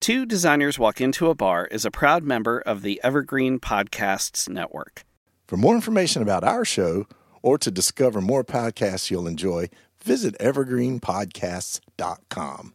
Two Designers Walk Into a Bar is a proud member of the Evergreen Podcasts Network. For more information about our show or to discover more podcasts you'll enjoy, visit evergreenpodcasts.com.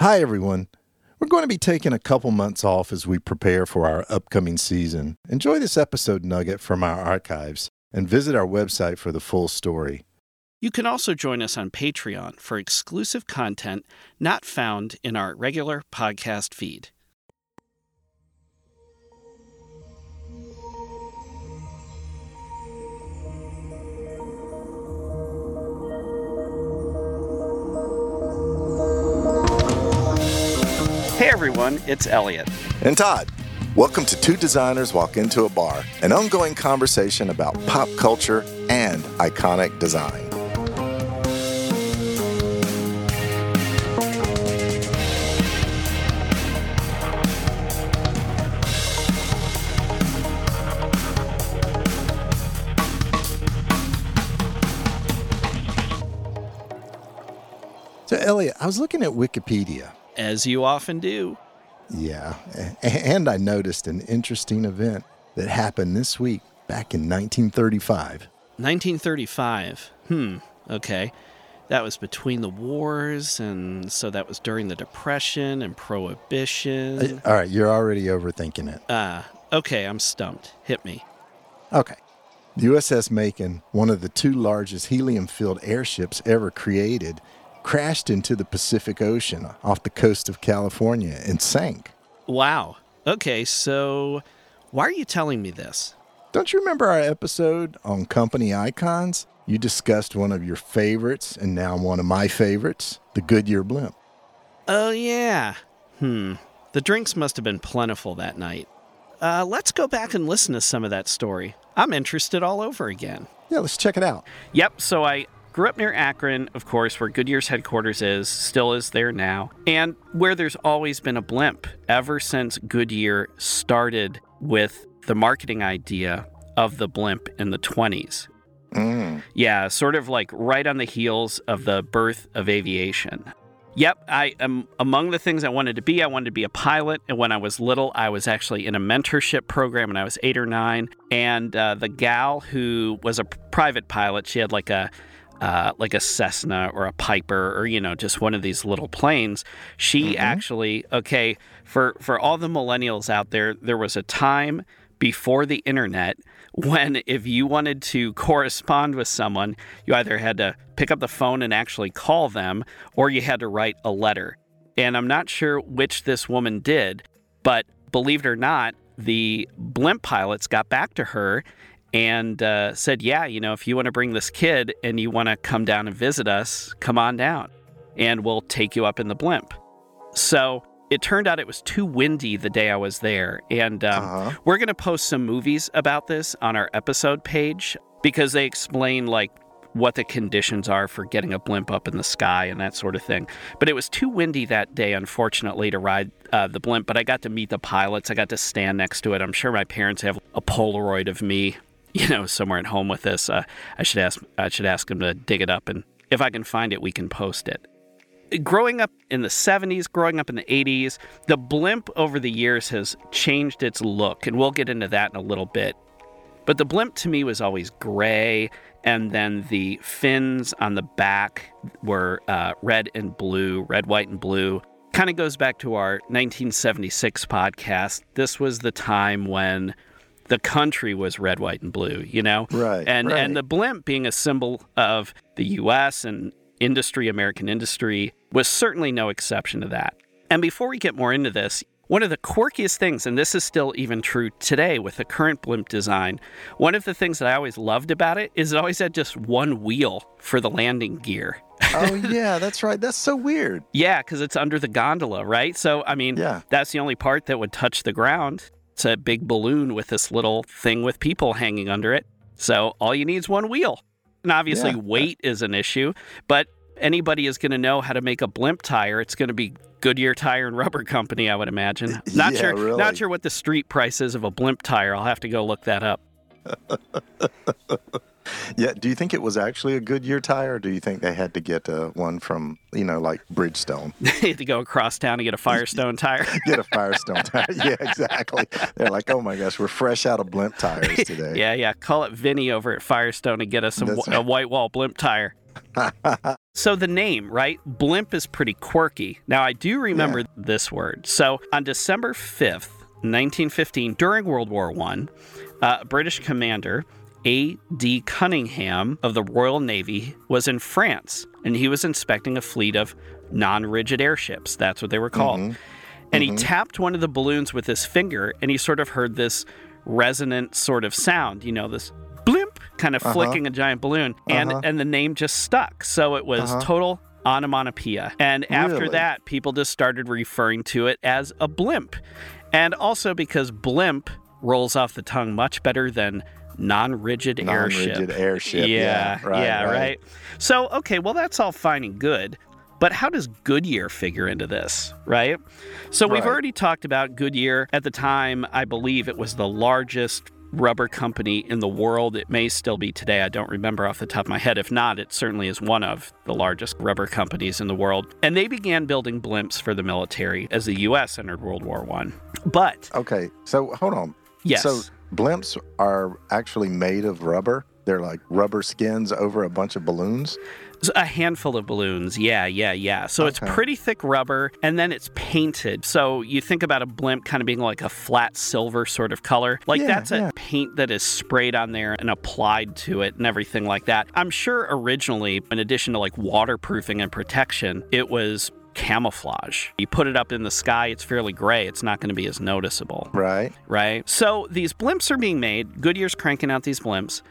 Hi, everyone. We're going to be taking a couple months off as we prepare for our upcoming season. Enjoy this episode nugget from our archives and visit our website for the full story. You can also join us on Patreon for exclusive content not found in our regular podcast feed. Everyone, it's Elliot. And Todd, welcome to Two Designers Walk Into a Bar, an ongoing conversation about pop culture and iconic design. So, Elliot, I was looking at Wikipedia. As you often do. Yeah, and I noticed an interesting event that happened this week back in 1935. 1935. Hmm, okay. That was between the wars, and so that was during the Depression and Prohibition. All right, you're already overthinking it. Ah, okay, I'm stumped. Hit me. Okay. The USS Macon, one of the two largest helium filled airships ever created, crashed into the Pacific Ocean off the coast of California and sank. Wow. Okay, so why are you telling me this? Don't you remember our episode on company icons? You discussed one of your favorites and now one of my favorites, the Goodyear blimp. Oh, yeah. Hmm. The drinks must have been plentiful that night. Uh, let's go back and listen to some of that story. I'm interested all over again. Yeah, let's check it out. Yep, so I grew up near Akron, of course, where Goodyear's headquarters is, still is there now, and where there's always been a blimp ever since Goodyear started with the marketing idea of the blimp in the 20s. Mm. Yeah, sort of like right on the heels of the birth of aviation. Yep, I am among the things I wanted to be. I wanted to be a pilot, and when I was little, I was actually in a mentorship program when I was eight or nine. And uh, the gal who was a private pilot, she had like a uh, like a Cessna or a Piper or you know just one of these little planes. She actually okay for for all the millennials out there, there was a time before the internet when if you wanted to correspond with someone, you either had to pick up the phone and actually call them or you had to write a letter. And I'm not sure which this woman did, but believe it or not, the blimp pilots got back to her and uh, said, Yeah, you know, if you want to bring this kid and you want to come down and visit us, come on down and we'll take you up in the blimp. So it turned out it was too windy the day I was there. And um, Uh-huh. we're going to post some movies about this on our episode page because they explain like what the conditions are for getting a blimp up in the sky and that sort of thing. But it was too windy that day, unfortunately, to ride uh, the blimp. But I got to meet the pilots. I got to stand next to it. I'm sure my parents have a Polaroid of me, you know, somewhere at home with this. Uh, I should ask. I should ask them to dig it up, and if I can find it, we can post it growing up in the 70s, growing up in the 80s, the blimp over the years has changed its look, and we'll get into that in a little bit. But the blimp to me was always gray, and then the fins on the back were uh, red and blue, red, white, and blue. Kind of goes back to our 1976 podcast. This was the time when the country was red, white, and blue, you know? Right, And right. and the blimp being a symbol of the US and industry, American industry, was certainly no exception to that. And before we get more into this, one of the quirkiest things, and this is still even true today with the current blimp design, one of the things that I always loved about it is it always had just one wheel for the landing gear. oh yeah, that's right. That's so weird. Yeah, because it's under the gondola, right? So, I mean, Yeah. that's the only part that would touch the ground. It's a big balloon with this little thing with people hanging under it. So, all you need is one wheel. And obviously, Yeah. weight is an issue, but anybody is going to know how to make a blimp tire. It's going to be Goodyear Tire and Rubber Company, I would imagine. Not Yeah, sure really. not sure what the street price is of a blimp tire. I'll have to go look that up. Yeah. Do you think it was actually a Goodyear tire, or do you think they had to get uh, one from you know like Bridgestone? they had to go across town to get a Firestone tire. Get a Firestone tire. Yeah, exactly. They're like, oh my gosh, we're fresh out of blimp tires today. Yeah, yeah. Call it Vinny over at Firestone and get us a, That's a white wall blimp tire. so the name, right? Blimp is pretty quirky. Now I do remember this word. So on December 5th, 1915, during World War One, uh, a British commander, A.D. Cunningham of the Royal Navy, was in France and he was inspecting a fleet of non rigid airships. That's what they were called. And he tapped one of the balloons with his finger and he sort of heard this resonant sort of sound, you know, this blimp kind of flicking a giant balloon. And, Uh-huh. and the name just stuck. So it was Uh-huh. total onomatopoeia. And after Really? that, people just started referring to it as a blimp. And also because blimp rolls off the tongue much better than non-rigid airship. Non-rigid airship. Yeah, Yeah. Right. yeah, right. So, okay, well, that's all fine and good. But how does Goodyear figure into this, right? So, we've Right. already talked about Goodyear. At the time, I believe it was the largest rubber company in the world. It may still be today. I don't remember off the top of my head. If not, it certainly is one of the largest rubber companies in the world. And they began building blimps for the military as the U.S. entered World War One. But, Okay. So hold on. yes. So blimps are actually made of rubber. They're like rubber skins over a bunch of balloons. A handful of balloons. Yeah, yeah, yeah. So it's pretty thick rubber and then it's painted. So you think about a blimp kind of being like a flat silver sort of color. Like Yeah, that's yeah. a paint that is sprayed on there and applied to it and everything like that. I'm sure originally, in addition to like waterproofing and protection, it was camouflage. You put it up in the sky, it's fairly gray. It's not going to be as noticeable Right. right? So these blimps are being made. Goodyear's cranking out these blimps.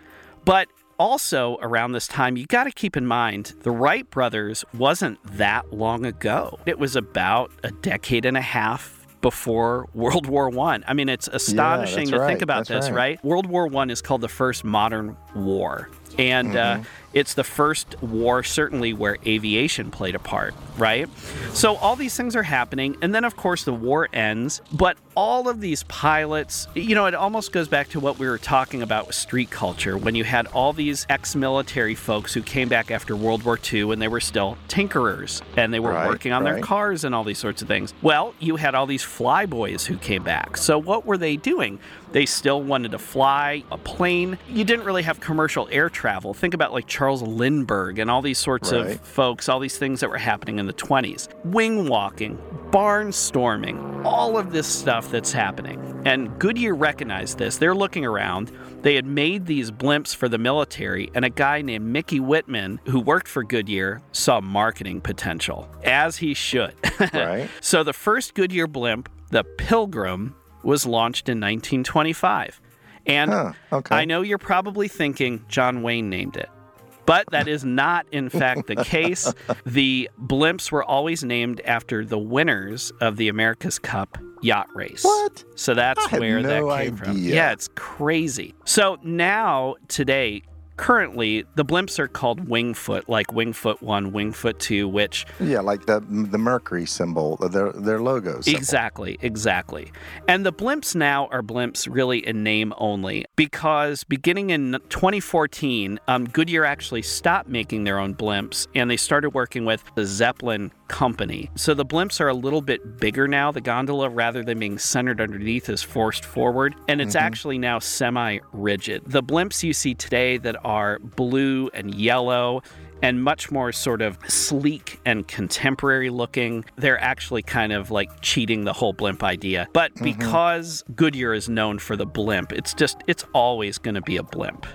But also around this time, you got to keep in mind the Wright brothers wasn't that long ago. It was about a decade and a half before World War One. I. mean, it's astonishing that's to right, think about that's this, right. right? World War One is called the first modern war. And uh, it's the first war, certainly, where aviation played a part, right? So all these things are happening. And then, of course, the war ends. But all of these pilots, you know, it almost goes back to what we were talking about with street culture when you had all these ex military folks who came back after World War II and they were still tinkerers and they were Right, working on their cars and all these sorts of things. Well, you had all these flyboys who came back. So what were they doing? They still wanted to fly a plane. You didn't really have commercial air travel. Think about like Charles Lindbergh and all these sorts of folks, all these things that were happening in the 20s. Wing walking, barnstorming, all of this stuff that's happening. And Goodyear recognized this. They're looking around. They had made these blimps for the military, and a guy named Mickey Whitman, who worked for Goodyear, saw marketing potential, as he should. Right. so the first Goodyear blimp, the Pilgrim, was launched in 1925. And Huh, okay. I know you're probably thinking John Wayne named it. But that is not, in fact, the case. The blimps were always named after the winners of the America's Cup yacht race. What? So that's where that no came from. Yeah, it's crazy. So now, today, currently, the blimps are called Wingfoot, like Wingfoot 1, Wingfoot 2, which Yeah, like the the Mercury symbol, their their logo. Symbol. Exactly, exactly. And the blimps now are blimps really in name only because beginning in 2014, um, Goodyear actually stopped making their own blimps and they started working with the Zeppelin company. So the blimps are a little bit bigger now. The gondola, rather than being centered underneath, is forced forward and it's actually now semi rigid. The blimps you see today that are blue and yellow and much more sort of sleek and contemporary looking. They're actually kind of like cheating the whole blimp idea. But mm-hmm. because Goodyear is known for the blimp, it's just, it's always going to be a blimp.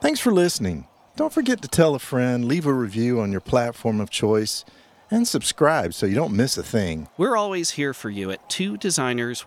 Thanks for listening. Don't forget to tell a friend, leave a review on your platform of choice, and subscribe so you don't miss a thing. We're always here for you at two designers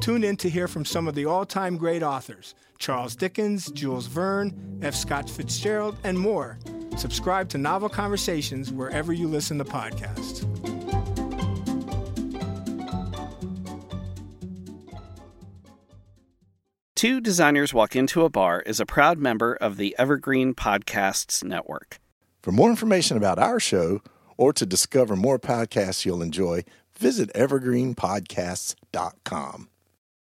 Tune in to hear from some of the all time great authors Charles Dickens, Jules Verne, F. Scott Fitzgerald, and more. Subscribe to Novel Conversations wherever you listen to podcasts. Two Designers Walk Into a Bar is a proud member of the Evergreen Podcasts Network. For more information about our show or to discover more podcasts you'll enjoy, visit evergreenpodcasts.com.